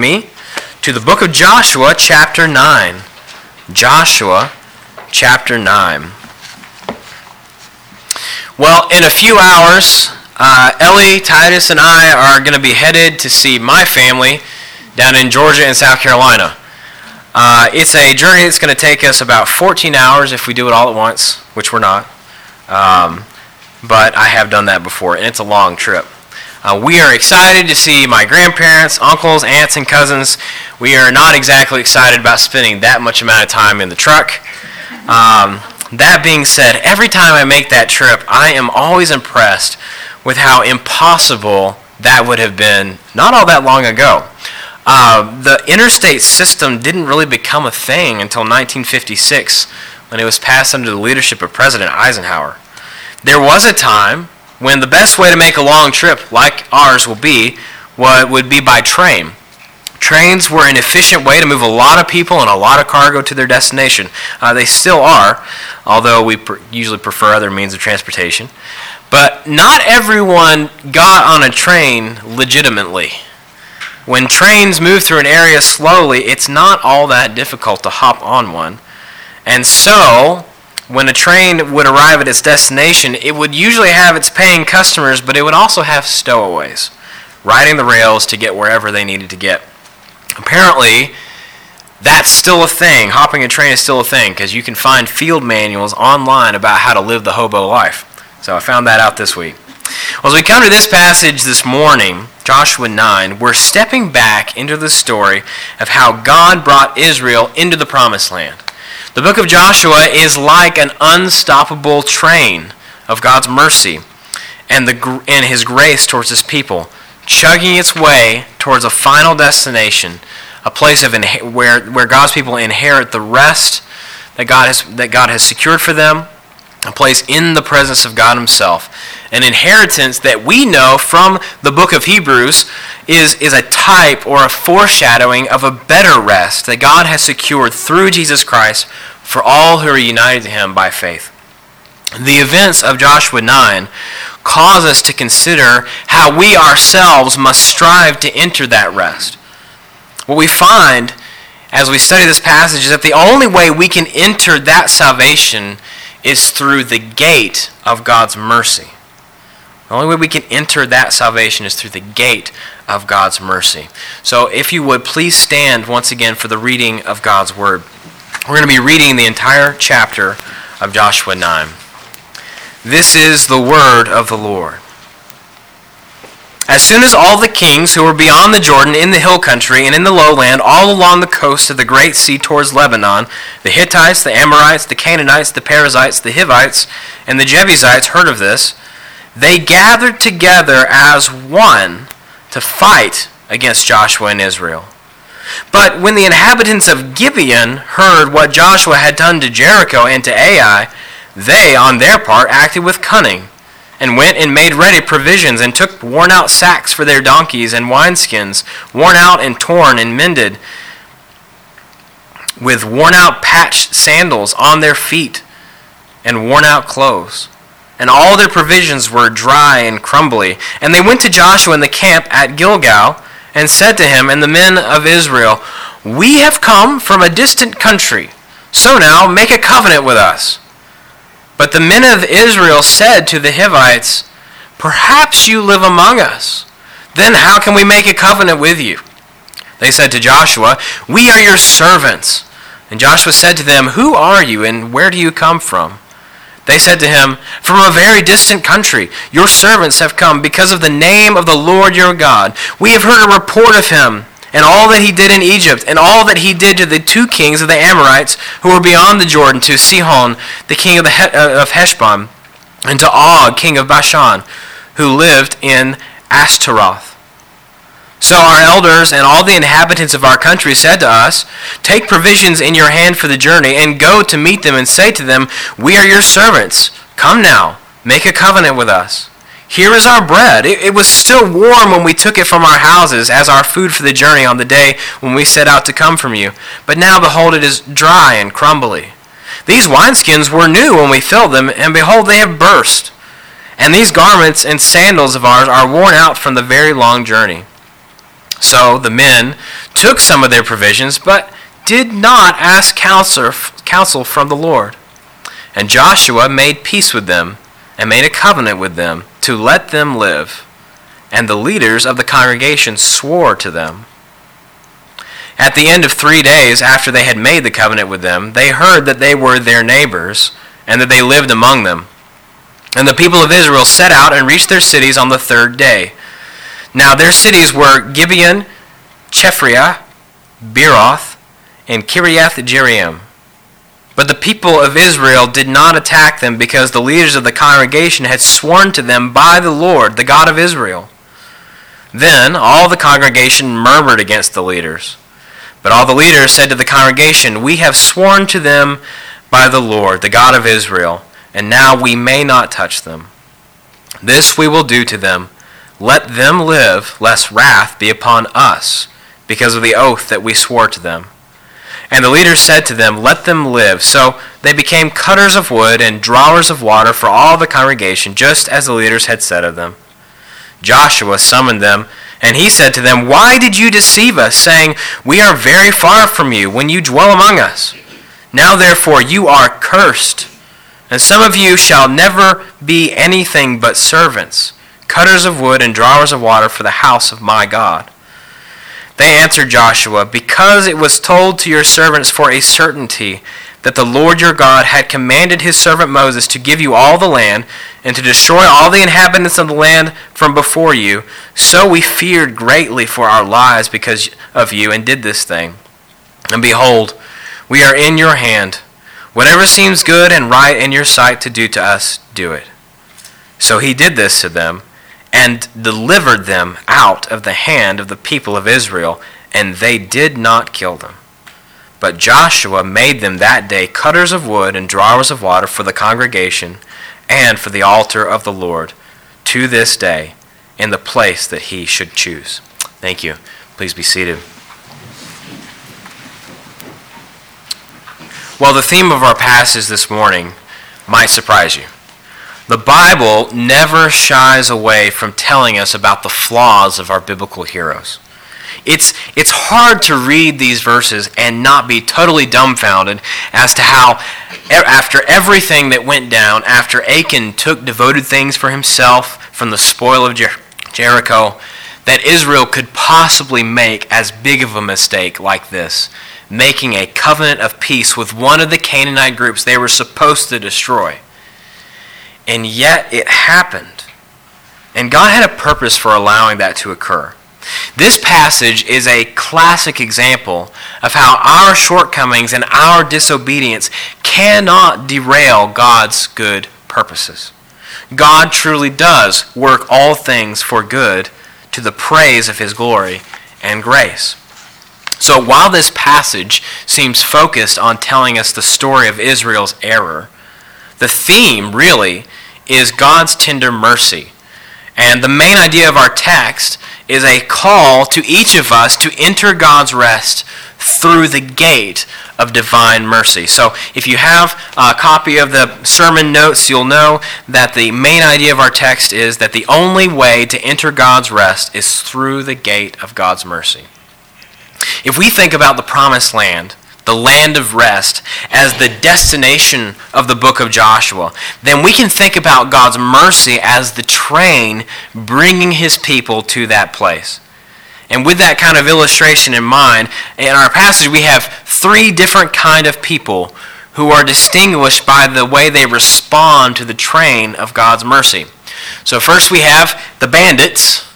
me to the book of Joshua, chapter 9. Joshua, chapter 9. Well, in a few hours, uh, Ellie, Titus, and I are going to be headed to see my family down in Georgia and South Carolina. Uh, it's a journey that's going to take us about 14 hours if we do it all at once, which we're not. Um, but I have done that before, and it's a long trip. Uh, we are excited to see my grandparents, uncles, aunts, and cousins. We are not exactly excited about spending that much amount of time in the truck. Um, that being said, every time I make that trip, I am always impressed with how impossible that would have been not all that long ago. Uh, the interstate system didn't really become a thing until 1956 when it was passed under the leadership of President Eisenhower. There was a time when the best way to make a long trip, like ours will be, what would be by train. Trains were an efficient way to move a lot of people and a lot of cargo to their destination. Uh, they still are, although we pr- usually prefer other means of transportation. But not everyone got on a train legitimately. When trains move through an area slowly, it's not all that difficult to hop on one. And so, when a train would arrive at its destination, it would usually have its paying customers, but it would also have stowaways riding the rails to get wherever they needed to get. Apparently, that's still a thing. Hopping a train is still a thing because you can find field manuals online about how to live the hobo life. So I found that out this week. Well, as we come to this passage this morning, Joshua 9, we're stepping back into the story of how God brought Israel into the promised land. The book of Joshua is like an unstoppable train of God's mercy and, the, and his grace towards his people, chugging its way towards a final destination, a place of inha- where, where God's people inherit the rest that God, has, that God has secured for them, a place in the presence of God himself. An inheritance that we know from the book of Hebrews is, is a type or a foreshadowing of a better rest that God has secured through Jesus Christ for all who are united to him by faith. The events of Joshua 9 cause us to consider how we ourselves must strive to enter that rest. What we find as we study this passage is that the only way we can enter that salvation is through the gate of God's mercy. The only way we can enter that salvation is through the gate of God's mercy. So, if you would, please stand once again for the reading of God's Word. We're going to be reading the entire chapter of Joshua 9. This is the Word of the Lord. As soon as all the kings who were beyond the Jordan in the hill country and in the lowland, all along the coast of the great sea towards Lebanon, the Hittites, the Amorites, the Canaanites, the Perizzites, the Hivites, and the Jebusites heard of this, they gathered together as one to fight against Joshua and Israel. But when the inhabitants of Gibeon heard what Joshua had done to Jericho and to Ai, they, on their part, acted with cunning and went and made ready provisions, and took worn out sacks for their donkeys and wineskins, worn out and torn and mended, with worn out patched sandals on their feet, and worn out clothes. And all their provisions were dry and crumbly. And they went to Joshua in the camp at Gilgal, and said to him and the men of Israel, We have come from a distant country, so now make a covenant with us. But the men of Israel said to the Hivites, Perhaps you live among us. Then how can we make a covenant with you? They said to Joshua, We are your servants. And Joshua said to them, Who are you and where do you come from? They said to him, From a very distant country. Your servants have come because of the name of the Lord your God. We have heard a report of him and all that he did in Egypt, and all that he did to the two kings of the Amorites who were beyond the Jordan, to Sihon, the king of, the he- uh, of Heshbon, and to Og, king of Bashan, who lived in Ashtaroth. So our elders and all the inhabitants of our country said to us, Take provisions in your hand for the journey, and go to meet them, and say to them, We are your servants. Come now, make a covenant with us. Here is our bread. It, it, was still warm when we took it from our houses as our food for the journey on the day when we set out to come from you. But now, behold, it is dry and crumbly. These wineskins were new when we filled them, and behold, they have burst. And these garments and sandals of ours are worn out from the very long journey. So the men took some of their provisions, but did not ask counsel, counsel from the Lord. And Joshua made peace with them, and made a covenant with them, to let them live. And the leaders of the congregation swore to them. At the end of three days after they had made the covenant with them, they heard that they were their neighbors, and that they lived among them. And the people of Israel set out and reached their cities on the third day. Now their cities were Gibeon, Chephirah, Beeroth, and Kiriath Jearim. But the people of Israel did not attack them because the leaders of the congregation had sworn to them by the Lord, the God of Israel. Then all the congregation murmured against the leaders. But all the leaders said to the congregation, We have sworn to them by the Lord, the God of Israel, and now we may not touch them. This we will do to them let them live, lest wrath be upon us, because of the oath that we swore to them. And the leaders said to them, Let them live. So they became cutters of wood and drawers of water for all the congregation, just as the leaders had said of them. Joshua summoned them, and he said to them, Why did you deceive us, saying, We are very far from you, when you dwell among us? Now therefore you are cursed, and some of you shall never be anything but servants cutters of wood and drawers of water for the house of my God. They answered Joshua, Because it was told to your servants for a certainty that the Lord your God had commanded his servant Moses to give you all the land and to destroy all the inhabitants of the land from before you, so we feared greatly for our lives because of you and did this thing. And behold, we are in your hand. Whatever seems good and right in your sight to do to us, do it. So he did this to them and delivered them out of the hand of the people of Israel, and they did not kill them. But Joshua made them that day cutters of wood and drawers of water for the congregation and for the altar of the Lord to this day in the place that he should choose. Thank you. Please be seated. Well, the theme of our passage this morning might surprise you. The Bible never shies away from telling us about the flaws of our biblical heroes. It's, it's hard to read these verses and not be totally dumbfounded as to how, after everything that went down, after Achan took devoted things for himself from the spoil of Jer- Jericho, that Israel could possibly make as big of a mistake like this, making a covenant of peace with one of the Canaanite groups they were supposed to destroy. And yet it happened. And God had a purpose for allowing that to occur. This passage is a classic example of how our shortcomings and our disobedience cannot derail God's good purposes. God truly does work all things for good to the praise of his glory and grace. So while this passage seems focused on telling us the story of Israel's error, the theme really is God's tender mercy. And the main idea of our text is a call to each of us to enter God's rest through the gate of divine mercy. So, if you have a copy of the sermon notes, you'll know that the main idea of our text is that the only way to enter God's rest is through the gate of God's mercy. If we think about the promised land, the land of rest, as the destination of the book of Joshua, then we can think about God's mercy as the train bringing his people to that place. And with that kind of illustration in mind, in our passage we have three different kind of people who are distinguished by the way they respond to the train of God's mercy. So first we have the bandits,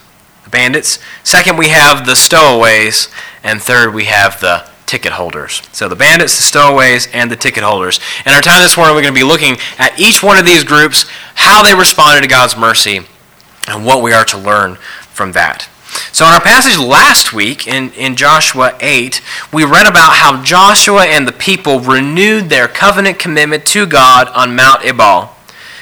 the bandits. Second we have the stowaways, and third we have the ticket holders. So the bandits, the stowaways, and the ticket holders. In our time this morning, we're going to be looking at each one of these groups, how they responded to God's mercy, and what we are to learn from that. So, in our passage last week in, in Joshua 8, we read about how Joshua and the people renewed their covenant commitment to God on Mount Ebal.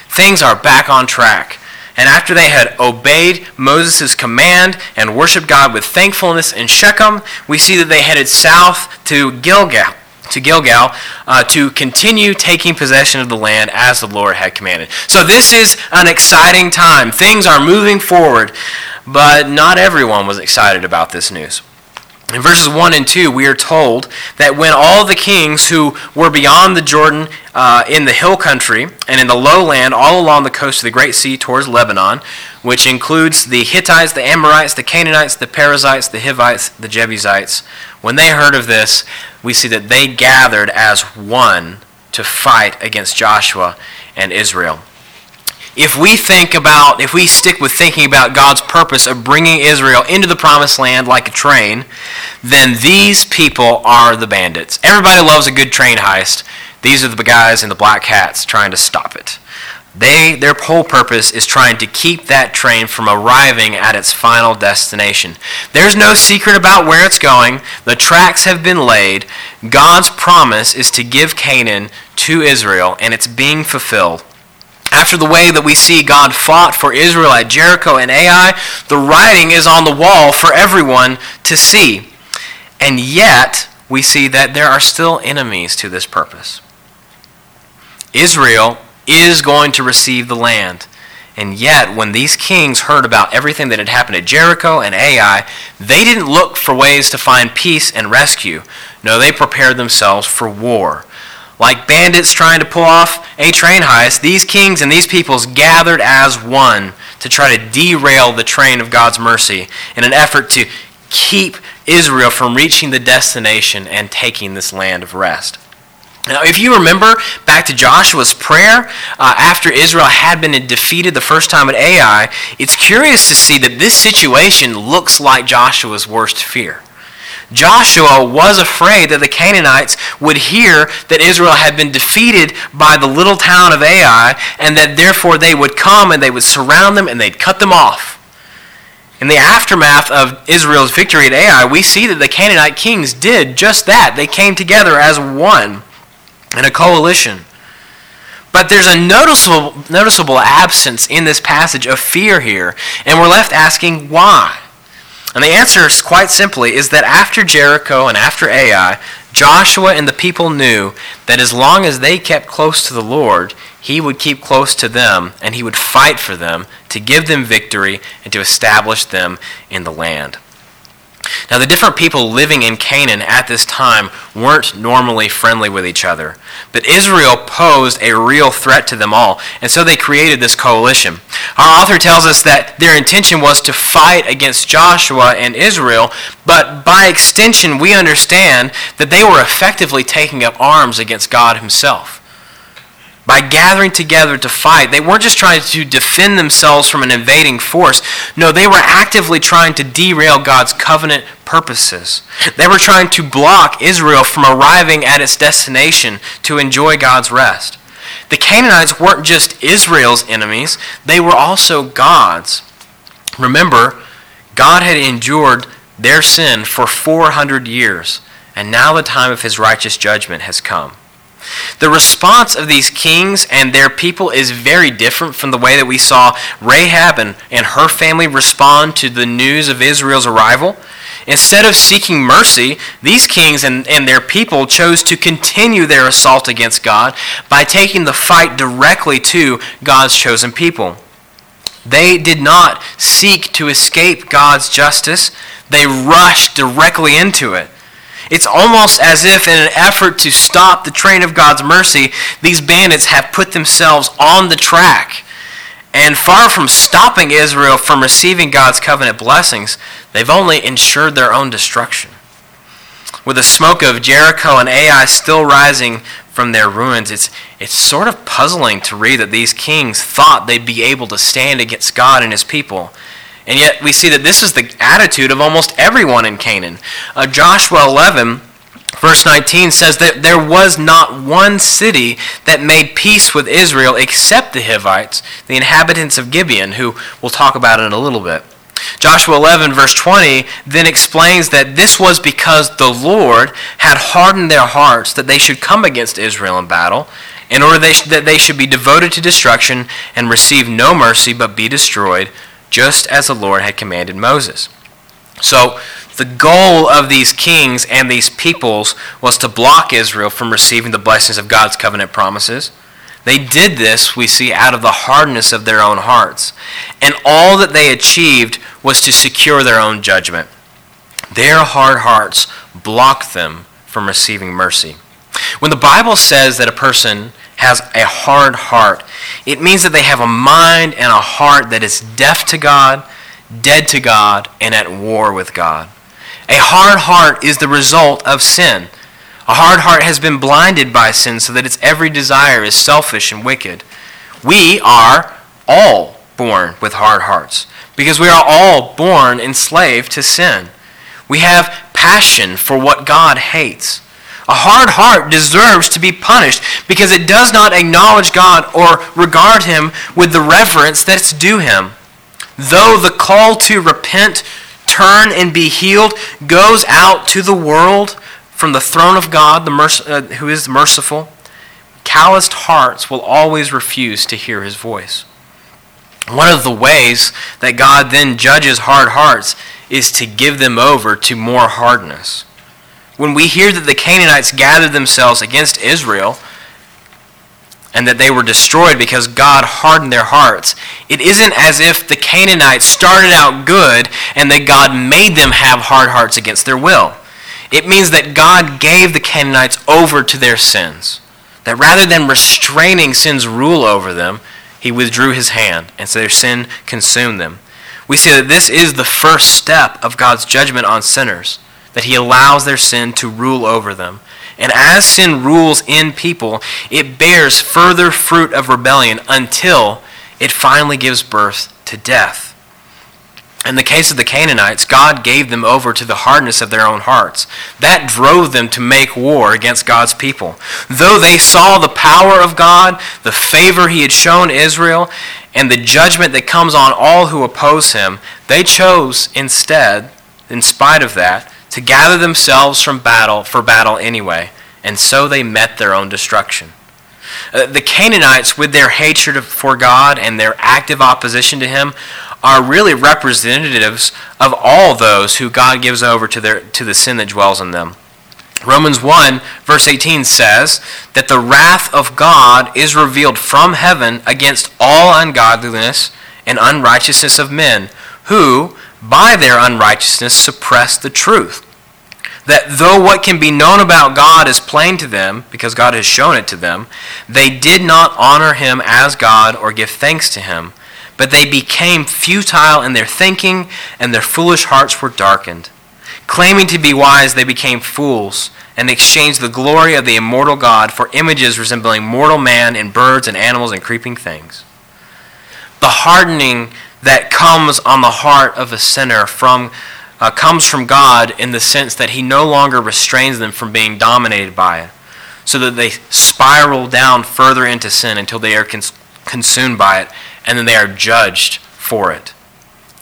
Things are back on track. And after they had obeyed Moses' command and worshiped God with thankfulness in Shechem, we see that they headed south to Gilgal to Gilgal uh, to continue taking possession of the land as the Lord had commanded. So this is an exciting time. Things are moving forward. but not everyone was excited about this news. In verses 1 and 2, we are told that when all the kings who were beyond the Jordan uh, in the hill country and in the lowland all along the coast of the Great Sea towards Lebanon, which includes the Hittites, the Amorites, the Canaanites, the Perizzites, the Hivites, the Jebusites, when they heard of this, we see that they gathered as one to fight against Joshua and Israel if we think about, if we stick with thinking about God's purpose of bringing Israel into the promised land like a train, then these people are the bandits. Everybody loves a good train heist. These are the guys in the black hats trying to stop it. They, their whole purpose is trying to keep that train from arriving at its final destination. There's no secret about where it's going. The tracks have been laid. God's promise is to give Canaan to Israel, and it's being fulfilled. After the way that we see God fought for Israel at Jericho and Ai, the writing is on the wall for everyone to see. And yet, we see that there are still enemies to this purpose. Israel is going to receive the land. And yet, when these kings heard about everything that had happened at Jericho and Ai, they didn't look for ways to find peace and rescue. No, they prepared themselves for war. Like bandits trying to pull off a train heist, these kings and these peoples gathered as one to try to derail the train of God's mercy in an effort to keep Israel from reaching the destination and taking this land of rest. Now, if you remember back to Joshua's prayer uh, after Israel had been defeated the first time at Ai, it's curious to see that this situation looks like Joshua's worst fear. Joshua was afraid that the Canaanites would hear that Israel had been defeated by the little town of Ai, and that therefore they would come and they would surround them and they'd cut them off. In the aftermath of Israel's victory at Ai, we see that the Canaanite kings did just that. They came together as one in a coalition. But there's a noticeable, noticeable absence in this passage of fear here, and we're left asking why. And the answer, quite simply, is that after Jericho and after Ai, Joshua and the people knew that as long as they kept close to the Lord, he would keep close to them and he would fight for them to give them victory and to establish them in the land. Now, the different people living in Canaan at this time weren't normally friendly with each other, but Israel posed a real threat to them all, and so they created this coalition. Our author tells us that their intention was to fight against Joshua and Israel, but by extension, we understand that they were effectively taking up arms against God Himself by gathering together to fight. They weren't just trying to defend themselves from an invading force. No, they were actively trying to derail God's covenant purposes. They were trying to block Israel from arriving at its destination to enjoy God's rest. The Canaanites weren't just Israel's enemies, they were also God's. Remember, God had endured their sin for 400 years, and now the time of his righteous judgment has come. The response of these kings and their people is very different from the way that we saw Rahab and, and her family respond to the news of Israel's arrival. Instead of seeking mercy, these kings and, and their people chose to continue their assault against God by taking the fight directly to God's chosen people. They did not seek to escape God's justice, they rushed directly into it. It's almost as if, in an effort to stop the train of God's mercy, these bandits have put themselves on the track. And far from stopping Israel from receiving God's covenant blessings, they've only ensured their own destruction. With the smoke of Jericho and Ai still rising from their ruins, it's, it's sort of puzzling to read that these kings thought they'd be able to stand against God and his people. And yet we see that this is the attitude of almost everyone in Canaan. Uh, Joshua 11, verse 19 says that there was not one city that made peace with Israel except the Hivites, the inhabitants of Gibeon, who we'll talk about in a little bit. Joshua 11, verse 20, then explains that this was because the Lord had hardened their hearts that they should come against Israel in battle, in order that they should be devoted to destruction and receive no mercy but be destroyed just as the Lord had commanded Moses. So, the goal of these kings and these peoples was to block Israel from receiving the blessings of God's covenant promises. They did this, we see, out of the hardness of their own hearts. And all that they achieved was to secure their own judgment. Their hard hearts blocked them from receiving mercy. When the Bible says that a person has a hard heart, it means that they have a mind and a heart that is deaf to God, dead to God, and at war with God. A hard heart is the result of sin. A hard heart has been blinded by sin so that its every desire is selfish and wicked. We are all born with hard hearts because we are all born enslaved to sin. We have passion for what God hates. A hard heart deserves to be punished because it does not acknowledge God or regard Him with the reverence that's due Him. Though the call to repent, turn, and be healed goes out to the world from the throne of God, the merc- uh, who is merciful, calloused hearts will always refuse to hear His voice. One of the ways that God then judges hard hearts is to give them over to more hardness. When we hear that the Canaanites gathered themselves against Israel and that they were destroyed because God hardened their hearts, it isn't as if the Canaanites started out good and that God made them have hard hearts against their will. It means that God gave the Canaanites over to their sins. That rather than restraining sin's rule over them, he withdrew his hand, and so their sin consumed them. We see that this is the first step of God's judgment on sinners, that he allows their sin to rule over them. And as sin rules in people, it bears further fruit of rebellion until it finally gives birth to death. In the case of the Canaanites, God gave them over to the hardness of their own hearts. That drove them to make war against God's people. Though they saw the power of God, the favor he had shown Israel, and the judgment that comes on all who oppose him, they chose instead, in spite of that, to gather themselves from battle for battle anyway, and so they met their own destruction. Uh, the Canaanites, with their hatred for God and their active opposition to him, are really representatives of all those who God gives over to, their, to the sin that dwells in them. Romans 1, verse 18 says that the wrath of God is revealed from heaven against all ungodliness and unrighteousness of men, who, by their unrighteousness, suppress the truth. That though what can be known about God is plain to them, because God has shown it to them, they did not honor him as God or give thanks to him but they became futile in their thinking, and their foolish hearts were darkened. Claiming to be wise, they became fools, and exchanged the glory of the immortal God for images resembling mortal man and birds and animals and creeping things. The hardening that comes on the heart of a sinner from uh, comes from God in the sense that He no longer restrains them from being dominated by it, so that they spiral down further into sin until they are cons- consumed by it and then they are judged for it.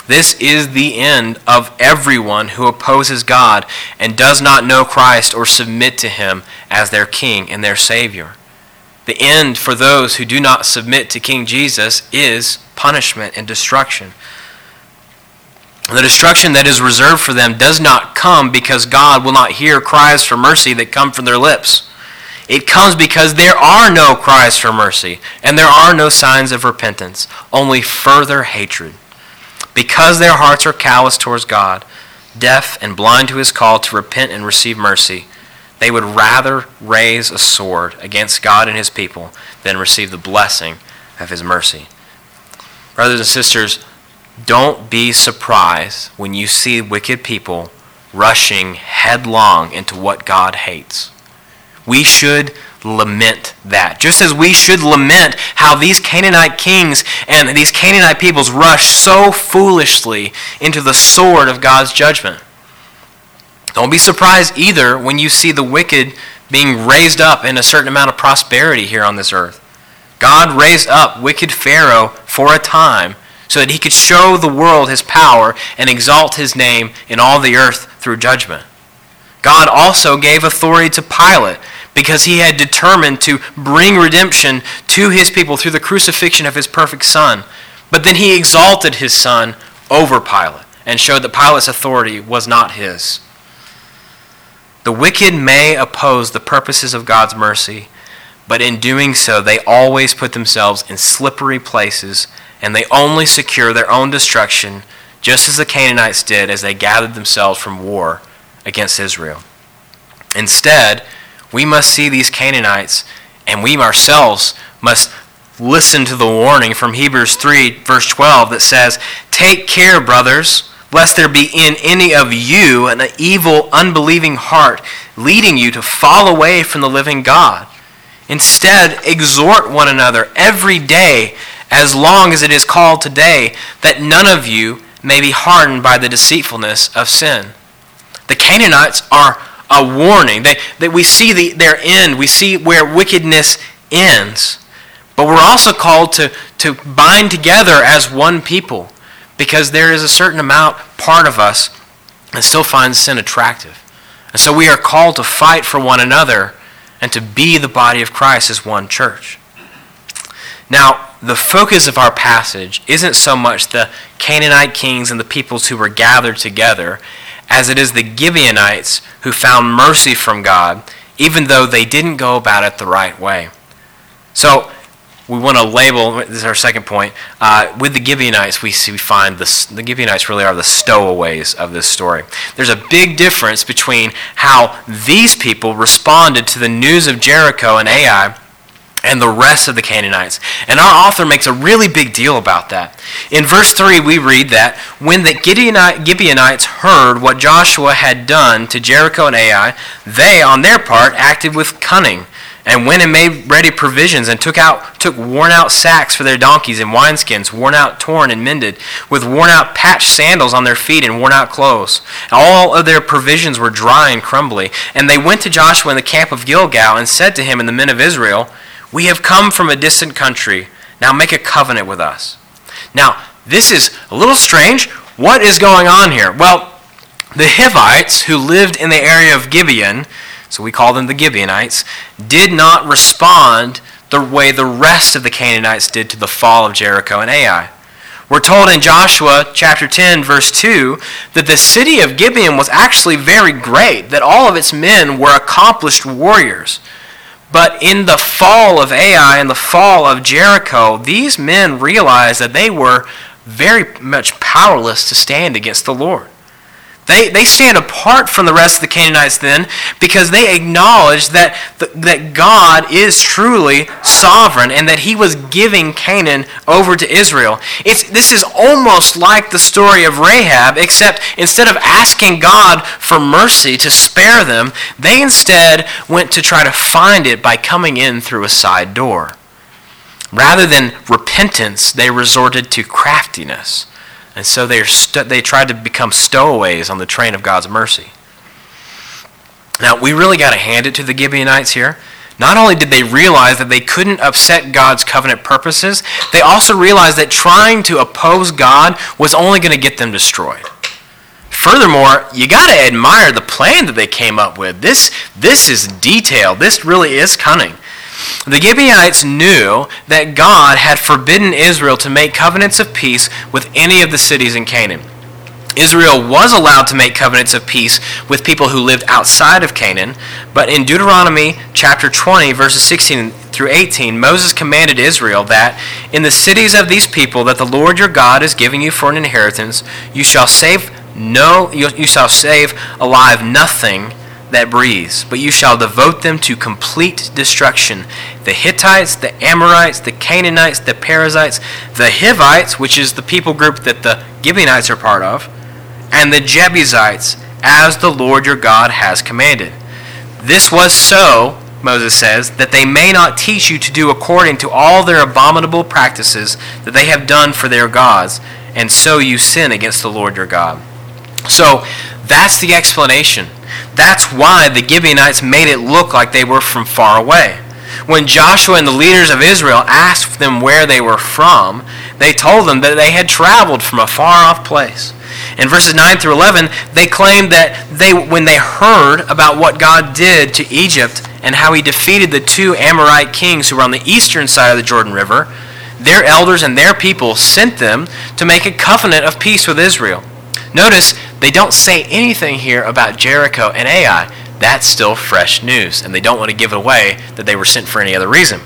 This is the end of everyone who opposes God and does not know Christ or submit to him as their king and their savior. The end for those who do not submit to King Jesus is punishment and destruction. The destruction that is reserved for them does not come because God will not hear cries for mercy that come from their lips. It comes because there are no cries for mercy, and there are no signs of repentance, only further hatred. Because their hearts are callous towards God, deaf and blind to his call to repent and receive mercy, they would rather raise a sword against God and his people than receive the blessing of his mercy. Brothers and sisters, don't be surprised when you see wicked people rushing headlong into what God hates. We should lament that. Just as we should lament how these Canaanite kings and these Canaanite peoples rush so foolishly into the sword of God's judgment. Don't be surprised either when you see the wicked being raised up in a certain amount of prosperity here on this earth. God raised up wicked Pharaoh for a time so that he could show the world his power and exalt his name in all the earth through judgment. God also gave authority to Pilate because he had determined to bring redemption to his people through the crucifixion of his perfect Son. But then he exalted his Son over Pilate and showed that Pilate's authority was not his. The wicked may oppose the purposes of God's mercy, but in doing so, they always put themselves in slippery places and they only secure their own destruction, just as the Canaanites did as they gathered themselves from war against Israel. Instead, we must see these Canaanites and we ourselves must listen to the warning from Hebrews 3, verse 12, that says, Take care, brothers, lest there be in any of you an evil, unbelieving heart, leading you to fall away from the living God. Instead, exhort one another every day, as long as it is called today, that none of you may be hardened by the deceitfulness of sin. The Canaanites are a warning. They, that we see the, their end, we see where wickedness ends. But we're also called to, to bind together as one people because there is a certain amount, part of us, that still finds sin attractive. And so we are called to fight for one another and to be the body of Christ as one church. Now, the focus of our passage isn't so much the Canaanite kings and the peoples who were gathered together as it is the Gibeonites who found mercy from God, even though they didn't go about it the right way. So, we want to label, this is our second point, uh, with the Gibeonites, we, see, we find the Gibeonites really are the stowaways of this story. There's a big difference between how these people responded to the news of Jericho and Ai and the rest of the Canaanites. And our author makes a really big deal about that. In verse 3, we read that when the Gibeonites heard what Joshua had done to Jericho and Ai, they, on their part, acted with cunning and went and made ready provisions and took out took worn out sacks for their donkeys and wineskins worn out torn and mended with worn out patched sandals on their feet and worn out clothes. All of their provisions were dry and crumbly. And they went to joshua in the camp of gilgal and said to him and the men of israel we have come from a distant country. Now make a covenant with us. Now this is a little strange. What is going on here? Well the hivites who lived in the area of gibeon so we call them the Gibeonites, did not respond the way the rest of the Canaanites did to the fall of Jericho and Ai. We're told in Joshua chapter 10, verse 2, that the city of Gibeon was actually very great, that all of its men were accomplished warriors. But in the fall of Ai and the fall of Jericho, these men realized that they were very much powerless to stand against the Lord. They, they stand apart from the rest of the Canaanites then because they acknowledge that, that God is truly sovereign and that he was giving Canaan over to Israel. It's, this is almost like the story of Rahab, except instead of asking God for mercy to spare them, they instead went to try to find it by coming in through a side door. Rather than repentance, they resorted to craftiness. And so they, they tried to become stowaways on the train of God's mercy. Now, we really got to hand it to the Gibeonites here. Not only did they realize that they couldn't upset God's covenant purposes, they also realized that trying to oppose God was only going to get them destroyed. Furthermore, you got to admire the plan that they came up with. This, this is detailed. This really is cunning. The Gibeonites knew that God had forbidden Israel to make covenants of peace with any of the cities in Canaan. Israel was allowed to make covenants of peace with people who lived outside of Canaan, but in Deuteronomy chapter 20 verses 16 through 18, Moses commanded Israel that in the cities of these people that the Lord your God is giving you for an inheritance, you shall save no you, you shall save alive nothing that breathes, but you shall devote them to complete destruction. The Hittites, the Amorites, the Canaanites, the Perizzites, the Hivites, which is the people group that the Gibeonites are part of, and the Jebusites, as the Lord your God has commanded. This was so, Moses says, that they may not teach you to do according to all their abominable practices that they have done for their gods, and so you sin against the Lord your God. So that's the explanation that's why the Gibeonites made it look like they were from far away. When Joshua and the leaders of Israel asked them where they were from, they told them that they had traveled from a far off place. In verses 9 through 11, they claimed that they, when they heard about what God did to Egypt and how he defeated the two Amorite kings who were on the eastern side of the Jordan River, their elders and their people sent them to make a covenant of peace with Israel. Notice they don't say anything here about Jericho and Ai. that's still fresh news, and they don't want to give it away that they were sent for any other reason.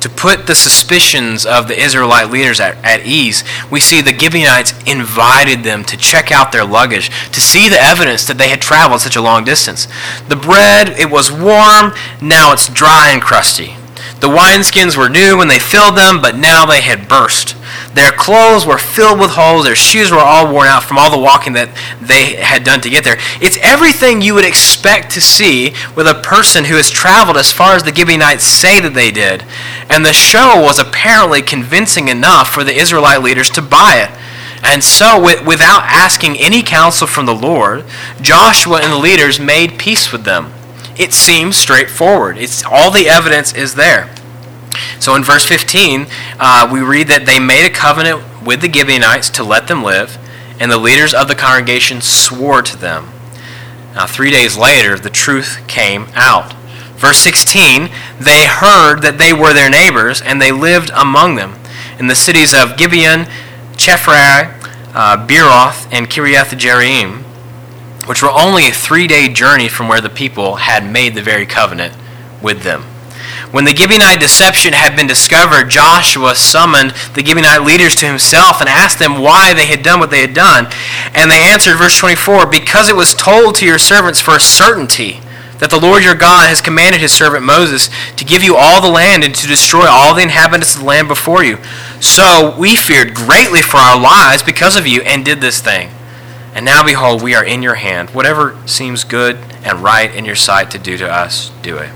To put the suspicions of the Israelite leaders at, at ease, we see the Gibeonites invited them to check out their luggage, to see the evidence that they had traveled such a long distance. The bread, it was warm, now it's dry and crusty. The wineskins were new when they filled them, but now they had burst. Their clothes were filled with holes. Their shoes were all worn out from all the walking that they had done to get there. It's everything you would expect to see with a person who has traveled as far as the Gibeonites say that they did. And the show was apparently convincing enough for the Israelite leaders to buy it. And so, without asking any counsel from the Lord, Joshua and the leaders made peace with them. It seems straightforward. It's all the evidence is there. So in verse 15, uh, we read that they made a covenant with the Gibeonites to let them live, and the leaders of the congregation swore to them. Now, three days later, the truth came out. Verse 16, they heard that they were their neighbors, and they lived among them in the cities of Gibeon, Chephrai, uh, Beeroth, and Kiriath Jearim, which were only a three day journey from where the people had made the very covenant with them. When the Gibeonite deception had been discovered, Joshua summoned the Gibeonite leaders to himself and asked them why they had done what they had done. And they answered, verse 24, Because it was told to your servants for a certainty that the Lord your God has commanded his servant Moses to give you all the land and to destroy all the inhabitants of the land before you. So we feared greatly for our lives because of you and did this thing. And now behold, we are in your hand. Whatever seems good and right in your sight to do to us, do it.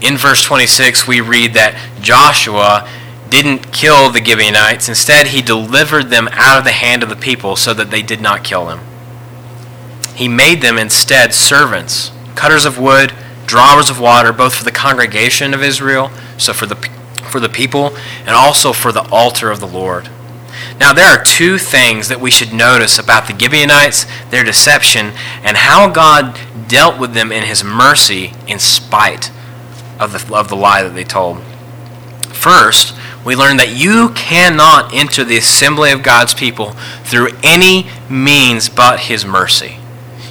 In verse 26, we read that Joshua didn't kill the Gibeonites. Instead, he delivered them out of the hand of the people so that they did not kill them. He made them instead servants, cutters of wood, drawers of water, both for the congregation of Israel, so for the, for the people, and also for the altar of the Lord. Now, there are two things that we should notice about the Gibeonites, their deception, and how God dealt with them in his mercy in spite of the, of the lie that they told. First, we learn that you cannot enter the assembly of God's people through any means but his mercy.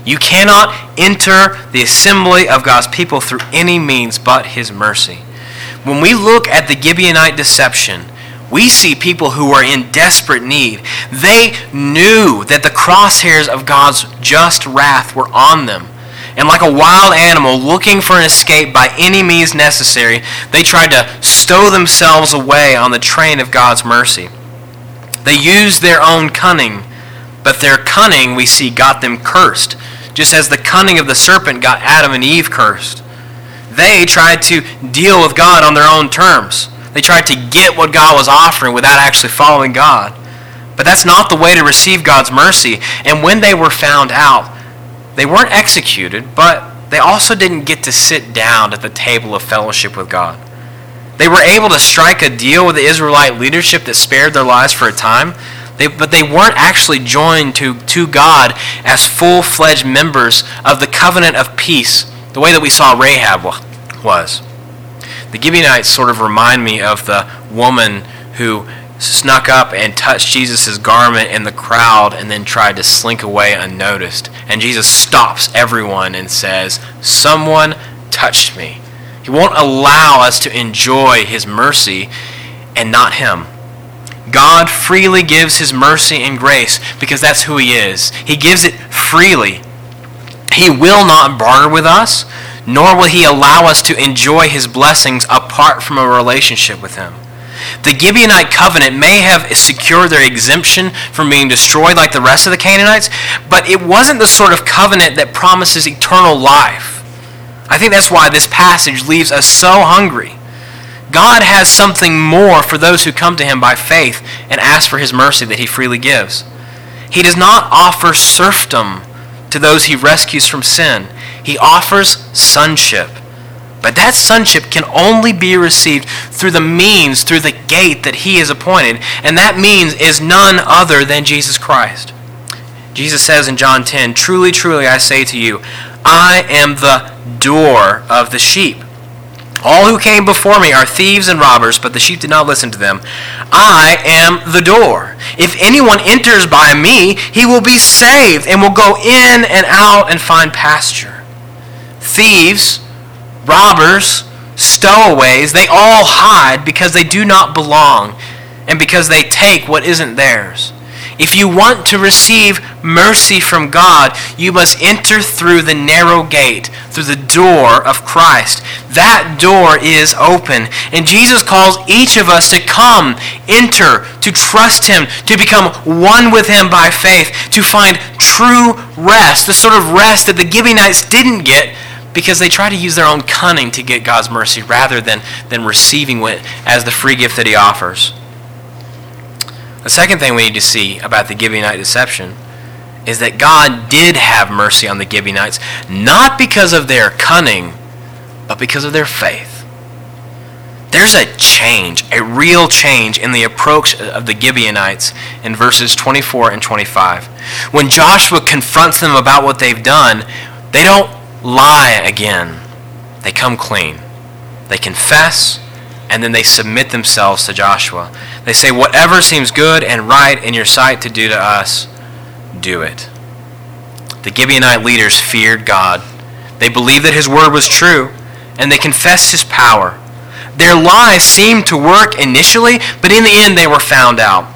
You cannot enter the assembly of God's people through any means but his mercy. When we look at the Gibeonite deception, we see people who were in desperate need. They knew that the crosshairs of God's just wrath were on them and like a wild animal looking for an escape by any means necessary, they tried to stow themselves away on the train of God's mercy. They used their own cunning, but their cunning, we see, got them cursed, just as the cunning of the serpent got Adam and Eve cursed. They tried to deal with God on their own terms. They tried to get what God was offering without actually following God. But that's not the way to receive God's mercy. And when they were found out, they weren't executed, but they also didn't get to sit down at the table of fellowship with God. They were able to strike a deal with the Israelite leadership that spared their lives for a time, they, but they weren't actually joined to, to God as full fledged members of the covenant of peace, the way that we saw Rahab was. The Gibeonites sort of remind me of the woman who snuck up and touched Jesus' garment in the crowd and then tried to slink away unnoticed. And Jesus stops everyone and says, Someone touched me. He won't allow us to enjoy his mercy and not him. God freely gives his mercy and grace because that's who he is. He gives it freely. He will not barter with us, nor will he allow us to enjoy his blessings apart from a relationship with him. The Gibeonite covenant may have secured their exemption from being destroyed like the rest of the Canaanites, but it wasn't the sort of covenant that promises eternal life. I think that's why this passage leaves us so hungry. God has something more for those who come to him by faith and ask for his mercy that he freely gives. He does not offer serfdom to those he rescues from sin. He offers sonship. But that sonship can only be received through the means, through the gate that he has appointed. And that means is none other than Jesus Christ. Jesus says in John 10, Truly, truly, I say to you, I am the door of the sheep. All who came before me are thieves and robbers, but the sheep did not listen to them. I am the door. If anyone enters by me, he will be saved and will go in and out and find pasture. Thieves, robbers, stowaways, they all hide because they do not belong and because they take what isn't theirs. If you want to receive mercy from God, you must enter through the narrow gate, through the door of Christ. That door is open. And Jesus calls each of us to come, enter, to trust Him, to become one with Him by faith, to find true rest, the sort of rest that the Gibeonites didn't get because they try to use their own cunning to get God's mercy rather than, than receiving it as the free gift that He offers. The second thing we need to see about the Gibeonite deception is that God did have mercy on the Gibeonites, not because of their cunning, but because of their faith. There's a change, a real change in the approach of the Gibeonites in verses 24 and 25. When Joshua confronts them about what they've done, they don't lie again. They come clean. They confess, and then they submit themselves to Joshua. They say, Whatever seems good and right in your sight to do to us, do it. The Gibeonite leaders feared God. They believed that his word was true, and they confessed his power. Their lies seemed to work initially, but in the end they were found out.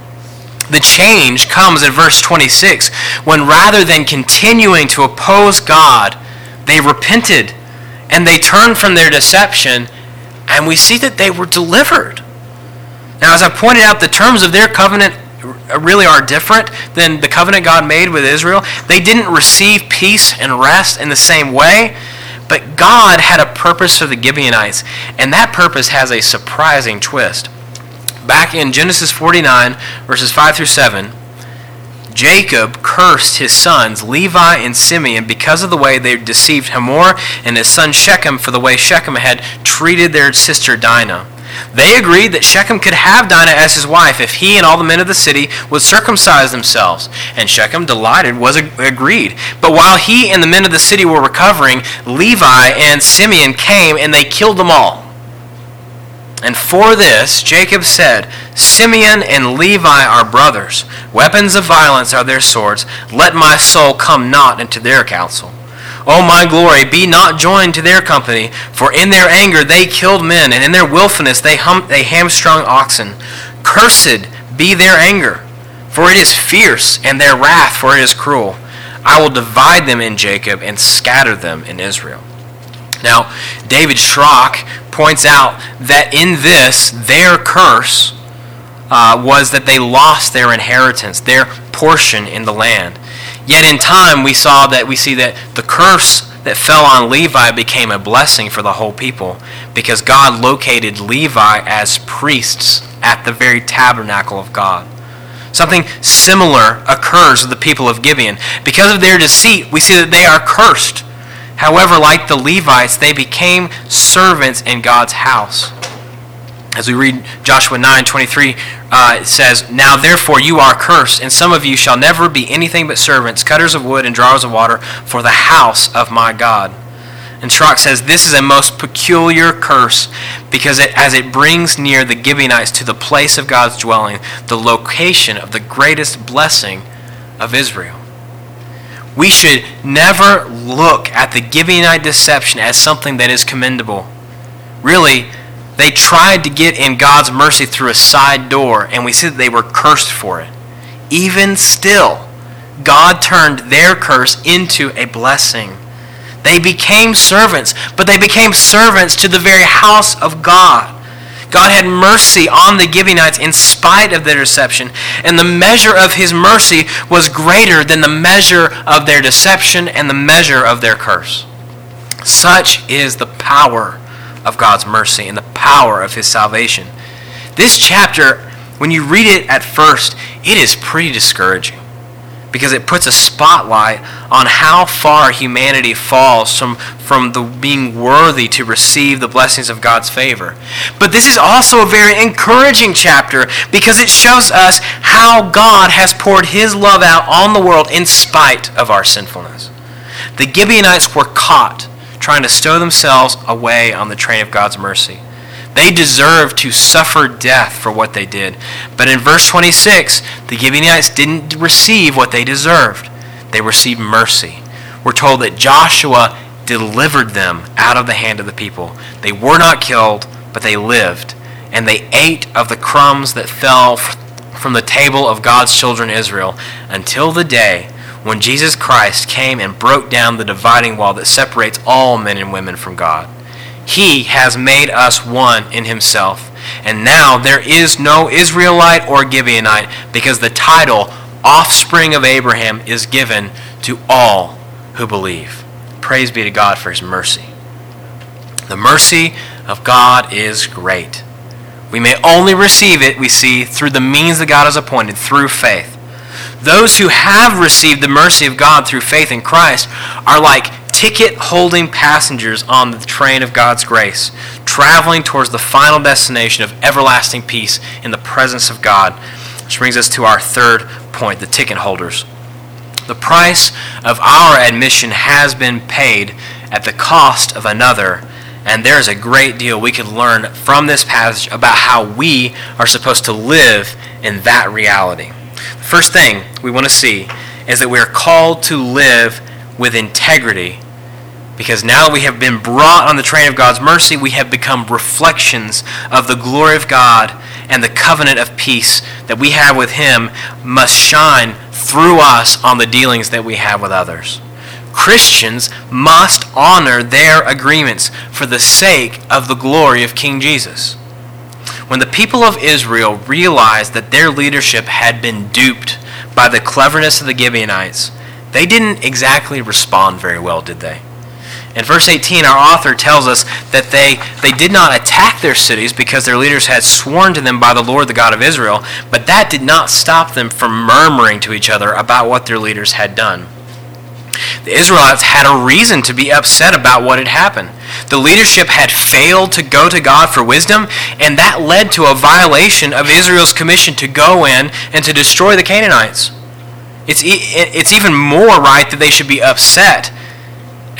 The change comes in verse 26 when rather than continuing to oppose God, they repented and they turned from their deception, and we see that they were delivered. Now, as I pointed out, the terms of their covenant really are different than the covenant God made with Israel. They didn't receive peace and rest in the same way, but God had a purpose for the Gibeonites, and that purpose has a surprising twist. Back in Genesis 49, verses 5 through 7, Jacob cursed his sons, Levi and Simeon, because of the way they deceived Hamor and his son Shechem for the way Shechem had treated their sister Dinah. They agreed that Shechem could have Dinah as his wife if he and all the men of the city would circumcise themselves. And Shechem, delighted, was agreed. But while he and the men of the city were recovering, Levi and Simeon came and they killed them all. And for this, Jacob said, Simeon and Levi are brothers. Weapons of violence are their swords. Let my soul come not into their counsel. O my glory, be not joined to their company, for in their anger they killed men, and in their wilfulness they, hum- they hamstrung oxen. Cursed be their anger, for it is fierce, and their wrath, for it is cruel. I will divide them in Jacob and scatter them in Israel. Now, David Schrock points out that in this, their curse uh, was that they lost their inheritance, their portion in the land. Yet in time we saw that we see that the curse that fell on Levi became a blessing for the whole people because God located Levi as priests at the very tabernacle of God. Something similar occurs with the people of Gibeon. Because of their deceit, we see that they are cursed. However, like the Levites, they became servants in God's house. As we read Joshua 9 23, uh, it says, Now therefore you are cursed, and some of you shall never be anything but servants, cutters of wood and drawers of water for the house of my God. And Schrock says, This is a most peculiar curse because it, as it brings near the Gibeonites to the place of God's dwelling, the location of the greatest blessing of Israel. We should never look at the Gibeonite deception as something that is commendable. Really, they tried to get in God's mercy through a side door, and we see that they were cursed for it. Even still, God turned their curse into a blessing. They became servants, but they became servants to the very house of God. God had mercy on the Gibeonites in spite of their deception, and the measure of his mercy was greater than the measure of their deception and the measure of their curse. Such is the power of God's mercy and the power of his salvation. This chapter, when you read it at first, it is pretty discouraging because it puts a spotlight on how far humanity falls from, from the being worthy to receive the blessings of God's favor. But this is also a very encouraging chapter because it shows us how God has poured his love out on the world in spite of our sinfulness. The Gibeonites were caught trying to stow themselves away on the train of God's mercy. They deserved to suffer death for what they did. But in verse 26, the Gibeonites didn't receive what they deserved. They received mercy. We're told that Joshua delivered them out of the hand of the people. They were not killed, but they lived. And they ate of the crumbs that fell from the table of God's children Israel until the day when Jesus Christ came and broke down the dividing wall that separates all men and women from God. He has made us one in himself. And now there is no Israelite or Gibeonite because the title offspring of Abraham is given to all who believe. Praise be to God for his mercy. The mercy of God is great. We may only receive it, we see, through the means that God has appointed, through faith. Those who have received the mercy of God through faith in Christ are like ticket holding passengers on the train of God's grace, traveling towards the final destination of everlasting peace in the presence of God. Which brings us to our third point the ticket holders. The price of our admission has been paid at the cost of another and there's a great deal we could learn from this passage about how we are supposed to live in that reality. The first thing we want to see is that we are called to live with integrity because now we have been brought on the train of God's mercy, we have become reflections of the glory of God and the covenant of peace that we have with Him must shine through us on the dealings that we have with others. Christians must honor their agreements for the sake of the glory of King Jesus. When the people of Israel realized that their leadership had been duped by the cleverness of the Gibeonites, they didn't exactly respond very well, did they? In verse 18, our author tells us that they, they did not attack their cities because their leaders had sworn to them by the Lord, the God of Israel, but that did not stop them from murmuring to each other about what their leaders had done. The Israelites had a reason to be upset about what had happened. The leadership had failed to go to God for wisdom, and that led to a violation of Israel's commission to go in and to destroy the Canaanites. It's, it's even more right that they should be upset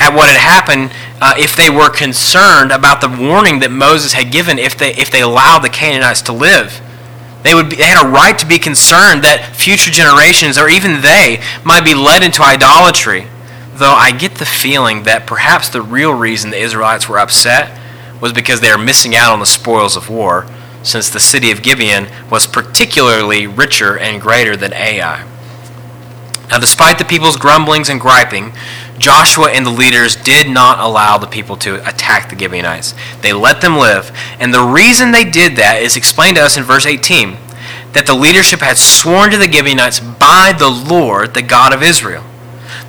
at what had happened uh, if they were concerned about the warning that Moses had given if they, if they allowed the Canaanites to live. They, would be, they had a right to be concerned that future generations, or even they, might be led into idolatry. Though I get the feeling that perhaps the real reason the Israelites were upset was because they were missing out on the spoils of war, since the city of Gibeon was particularly richer and greater than Ai. Now, despite the people's grumblings and griping, Joshua and the leaders did not allow the people to attack the Gibeonites. They let them live. And the reason they did that is explained to us in verse 18 that the leadership had sworn to the Gibeonites by the Lord, the God of Israel.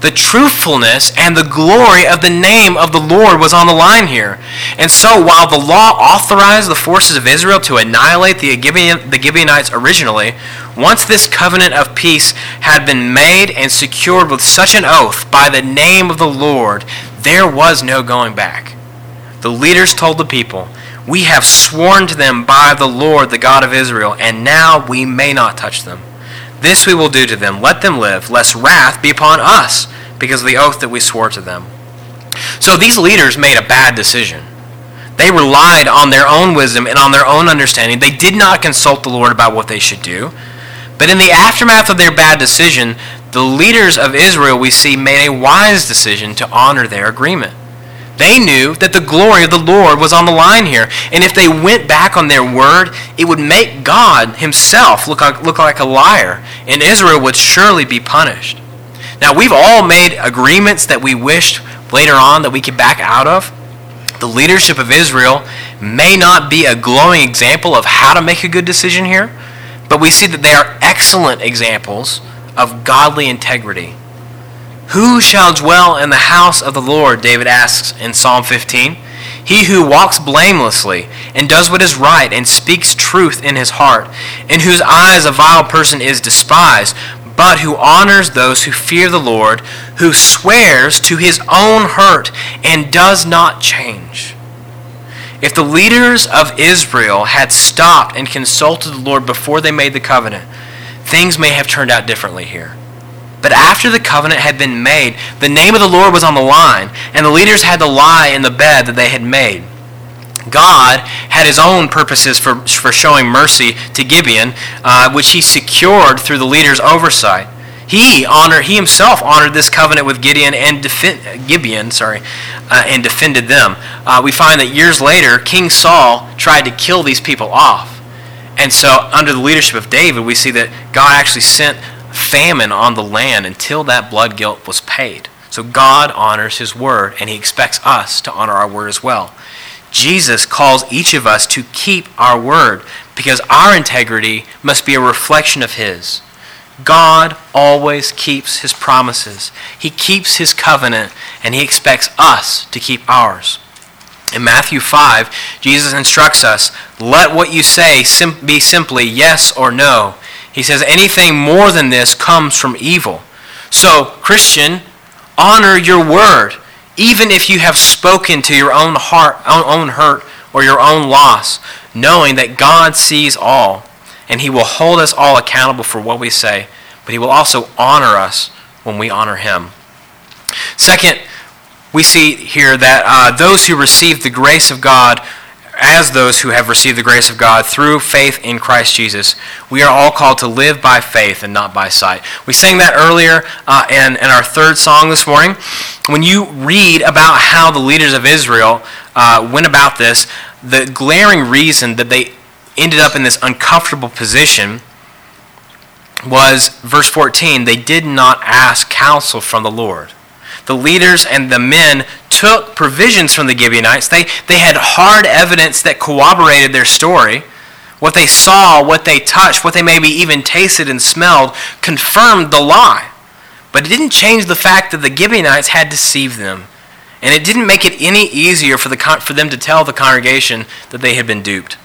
The truthfulness and the glory of the name of the Lord was on the line here. And so, while the law authorized the forces of Israel to annihilate the, Gibeon, the Gibeonites originally, once this covenant of peace had been made and secured with such an oath by the name of the Lord, there was no going back. The leaders told the people, We have sworn to them by the Lord, the God of Israel, and now we may not touch them. This we will do to them. Let them live, lest wrath be upon us because of the oath that we swore to them. So these leaders made a bad decision. They relied on their own wisdom and on their own understanding. They did not consult the Lord about what they should do. But in the aftermath of their bad decision, the leaders of Israel, we see, made a wise decision to honor their agreement. They knew that the glory of the Lord was on the line here. And if they went back on their word, it would make God himself look like, look like a liar. And Israel would surely be punished. Now, we've all made agreements that we wished later on that we could back out of. The leadership of Israel may not be a glowing example of how to make a good decision here, but we see that they are excellent examples of godly integrity who shall dwell in the house of the Lord? David asks in Psalm 15. He who walks blamelessly and does what is right and speaks truth in his heart, in whose eyes a vile person is despised, but who honors those who fear the Lord, who swears to his own hurt and does not change. If the leaders of Israel had stopped and consulted the Lord before they made the covenant, things may have turned out differently here. But after the covenant had been made, the name of the Lord was on the line, and the leaders had to lie in the bed that they had made. God had his own purposes for, for showing mercy to Gibeon, uh, which he secured through the leader's oversight. He honored, he himself honored this covenant with Gideon and defi- Gibeon, sorry, uh, and defended them. Uh, we find that years later, King Saul tried to kill these people off, and so under the leadership of David, we see that God actually sent famine on the land until that blood guilt was paid. So God honors his word, and he expects us to honor our word as well. Jesus calls each of us to keep our word because our integrity must be a reflection of his. God always keeps his promises. He keeps his covenant, and he expects us to keep ours. In Matthew 5, Jesus instructs us let what you say be simply yes or no. He says anything more than this comes from evil. So, Christian, honor your word, even if you have spoken to your own heart, own hurt, or your own loss, knowing that God sees all, and He will hold us all accountable for what we say, but He will also honor us when we honor Him. Second, we see here that uh, those who receive the grace of God as those who have received the grace of God through faith in Christ Jesus, we are all called to live by faith and not by sight. We sang that earlier uh, in, in our third song this morning. When you read about how the leaders of Israel uh, went about this, the glaring reason that they ended up in this uncomfortable position was verse 14 they did not ask counsel from the Lord the leaders and the men took provisions from the Gibeonites. They, they had hard evidence that corroborated their story. What they saw, what they touched, what they maybe even tasted and smelled confirmed the lie. But it didn't change the fact that the Gibeonites had deceived them. And it didn't make it any easier for, the, for them to tell the congregation that they had been duped.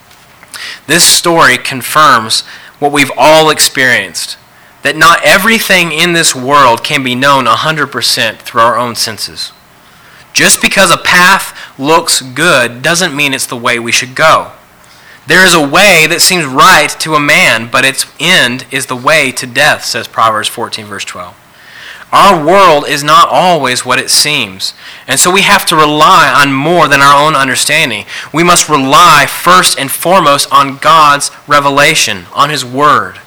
This story confirms what we've all experienced that not everything in this world can be known 100% through our own senses. Just because a path looks good doesn't mean it's the way we should go. There is a way that seems right to a man, but its end is the way to death, says Proverbs 14, verse 12. Our world is not always what it seems, and so we have to rely on more than our own understanding. We must rely first and foremost on God's revelation, on His Word.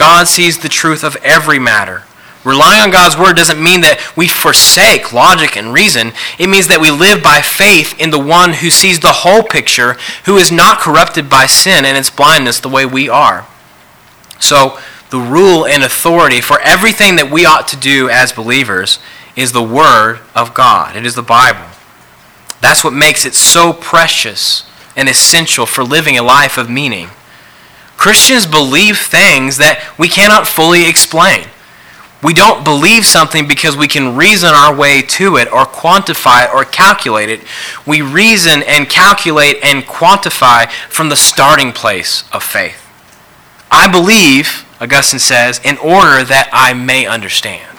God sees the truth of every matter. Relying on God's word doesn't mean that we forsake logic and reason. It means that we live by faith in the one who sees the whole picture, who is not corrupted by sin and its blindness the way we are. So, the rule and authority for everything that we ought to do as believers is the Word of God. It is the Bible. That's what makes it so precious and essential for living a life of meaning. Christians believe things that we cannot fully explain. We don't believe something because we can reason our way to it or quantify it or calculate it. We reason and calculate and quantify from the starting place of faith. I believe, Augustine says, in order that I may understand.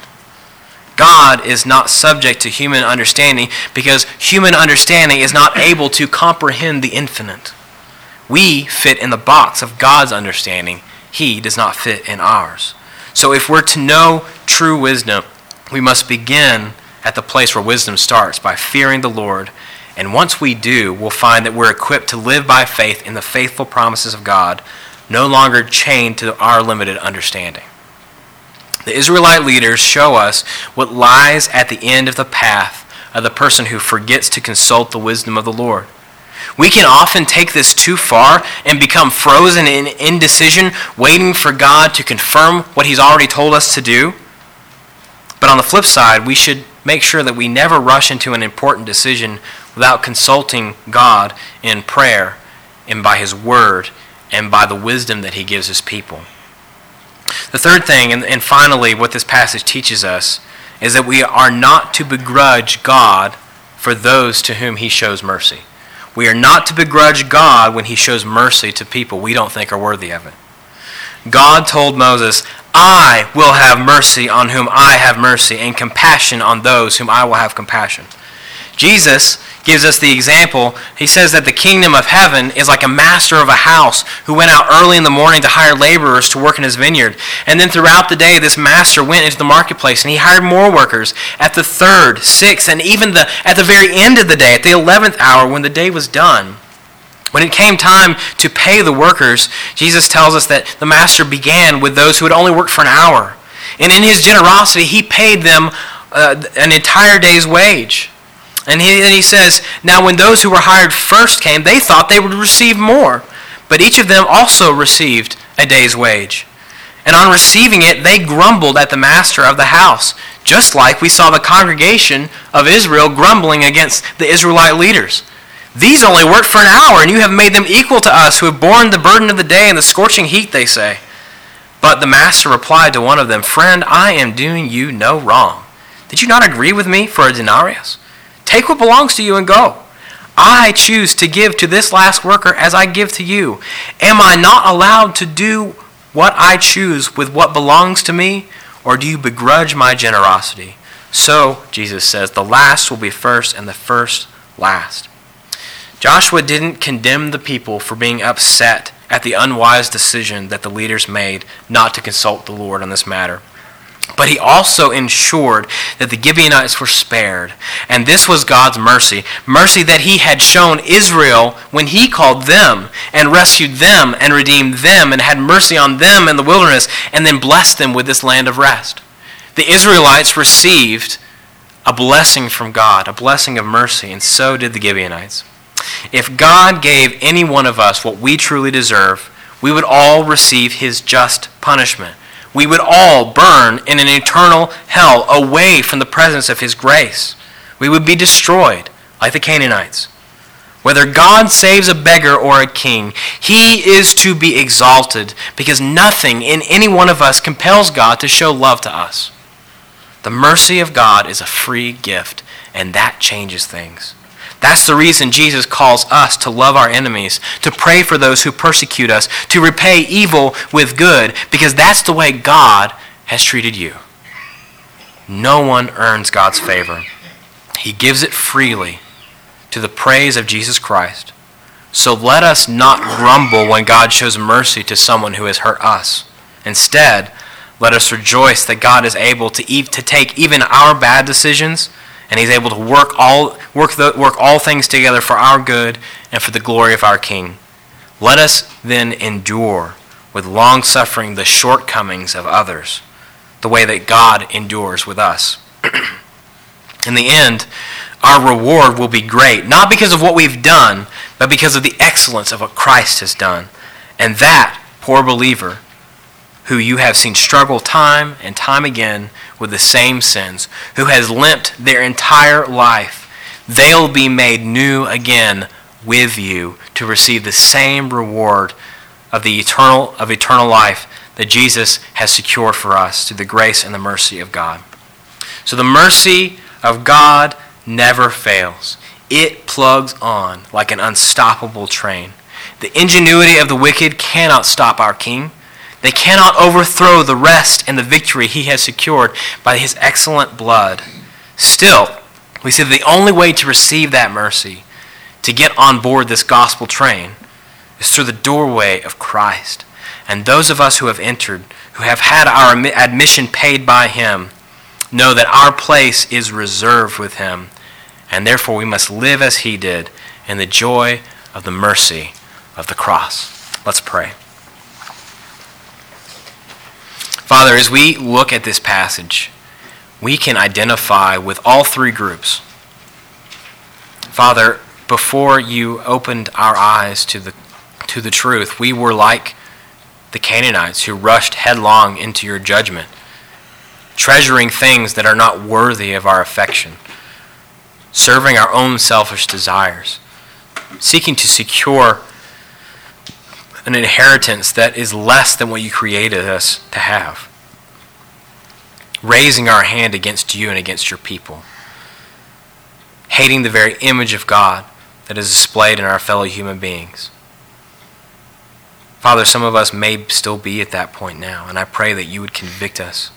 God is not subject to human understanding because human understanding is not able to comprehend the infinite. We fit in the box of God's understanding. He does not fit in ours. So if we're to know true wisdom, we must begin at the place where wisdom starts by fearing the Lord. And once we do, we'll find that we're equipped to live by faith in the faithful promises of God, no longer chained to our limited understanding. The Israelite leaders show us what lies at the end of the path of the person who forgets to consult the wisdom of the Lord. We can often take this too far and become frozen in indecision, waiting for God to confirm what He's already told us to do. But on the flip side, we should make sure that we never rush into an important decision without consulting God in prayer and by His Word and by the wisdom that He gives His people. The third thing, and, and finally, what this passage teaches us, is that we are not to begrudge God for those to whom He shows mercy. We are not to begrudge God when he shows mercy to people we don't think are worthy of it. God told Moses, I will have mercy on whom I have mercy, and compassion on those whom I will have compassion. Jesus gives us the example. He says that the kingdom of heaven is like a master of a house who went out early in the morning to hire laborers to work in his vineyard. And then throughout the day, this master went into the marketplace and he hired more workers at the third, sixth, and even the, at the very end of the day, at the eleventh hour when the day was done. When it came time to pay the workers, Jesus tells us that the master began with those who had only worked for an hour. And in his generosity, he paid them uh, an entire day's wage. And he, and he says, Now when those who were hired first came, they thought they would receive more. But each of them also received a day's wage. And on receiving it, they grumbled at the master of the house, just like we saw the congregation of Israel grumbling against the Israelite leaders. These only worked for an hour, and you have made them equal to us who have borne the burden of the day and the scorching heat, they say. But the master replied to one of them, Friend, I am doing you no wrong. Did you not agree with me for a denarius? Take what belongs to you and go. I choose to give to this last worker as I give to you. Am I not allowed to do what I choose with what belongs to me? Or do you begrudge my generosity? So, Jesus says, the last will be first and the first last. Joshua didn't condemn the people for being upset at the unwise decision that the leaders made not to consult the Lord on this matter. But he also ensured that the Gibeonites were spared. And this was God's mercy. Mercy that he had shown Israel when he called them and rescued them and redeemed them and had mercy on them in the wilderness and then blessed them with this land of rest. The Israelites received a blessing from God, a blessing of mercy, and so did the Gibeonites. If God gave any one of us what we truly deserve, we would all receive his just punishment we would all burn in an eternal hell away from the presence of His grace. We would be destroyed like the Canaanites. Whether God saves a beggar or a king, he is to be exalted because nothing in any one of us compels God to show love to us. The mercy of God is a free gift, and that changes things. That's the reason Jesus calls us to love our enemies, to pray for those who persecute us, to repay evil with good, because that's the way God has treated you. No one earns God's favor. He gives it freely to the praise of Jesus Christ. So let us not grumble when God shows mercy to someone who has hurt us. Instead, let us rejoice that God is able to, to take even our bad decisions and he's able to work all, work, the, work all things together for our good and for the glory of our King. Let us then endure with long suffering the shortcomings of others, the way that God endures with us. In the end, our reward will be great, not because of what we've done, but because of the excellence of what Christ has done. And that, poor believer, who you have seen struggle time and time again with the same sins, who has limped their entire life, they'll be made new again with you to receive the same reward of the eternal of eternal life that Jesus has secured for us through the grace and the mercy of God. So the mercy of God never fails. It plugs on like an unstoppable train. The ingenuity of the wicked cannot stop our king. They cannot overthrow the rest and the victory he has secured by his excellent blood. Still, we see that the only way to receive that mercy, to get on board this gospel train, is through the doorway of Christ. And those of us who have entered, who have had our admission paid by him, know that our place is reserved with him. And therefore, we must live as he did in the joy of the mercy of the cross. Let's pray. Father, as we look at this passage, we can identify with all three groups. Father, before you opened our eyes to the, to the truth, we were like the Canaanites who rushed headlong into your judgment, treasuring things that are not worthy of our affection, serving our own selfish desires, seeking to secure an inheritance that is less than what you created us to have. Raising our hand against you and against your people. Hating the very image of God that is displayed in our fellow human beings. Father, some of us may still be at that point now, and I pray that you would convict us,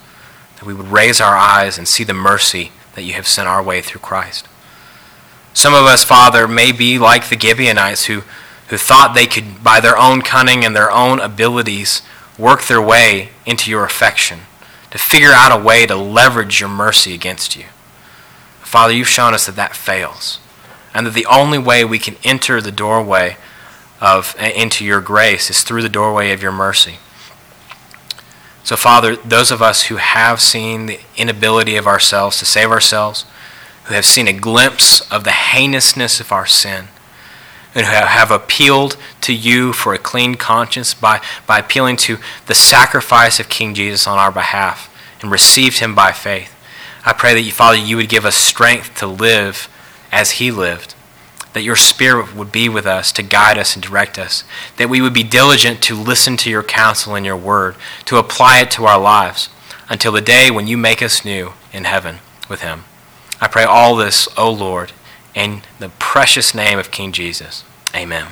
that we would raise our eyes and see the mercy that you have sent our way through Christ. Some of us, Father, may be like the Gibeonites who, who thought they could, by their own cunning and their own abilities, work their way into your affection, to figure out a way to leverage your mercy against you. Father, you've shown us that that fails, and that the only way we can enter the doorway of uh, into your grace is through the doorway of your mercy. So, Father, those of us who have seen the inability of ourselves to save ourselves, who have seen a glimpse of the heinousness of our sin, and have appealed to you for a clean conscience by, by appealing to the sacrifice of King Jesus on our behalf and received him by faith. I pray that, you, Father, you would give us strength to live as he lived, that your Spirit would be with us to guide us and direct us, that we would be diligent to listen to your counsel and your word, to apply it to our lives until the day when you make us new in heaven with him. I pray all this, O Lord, in the precious name of King Jesus. Amen.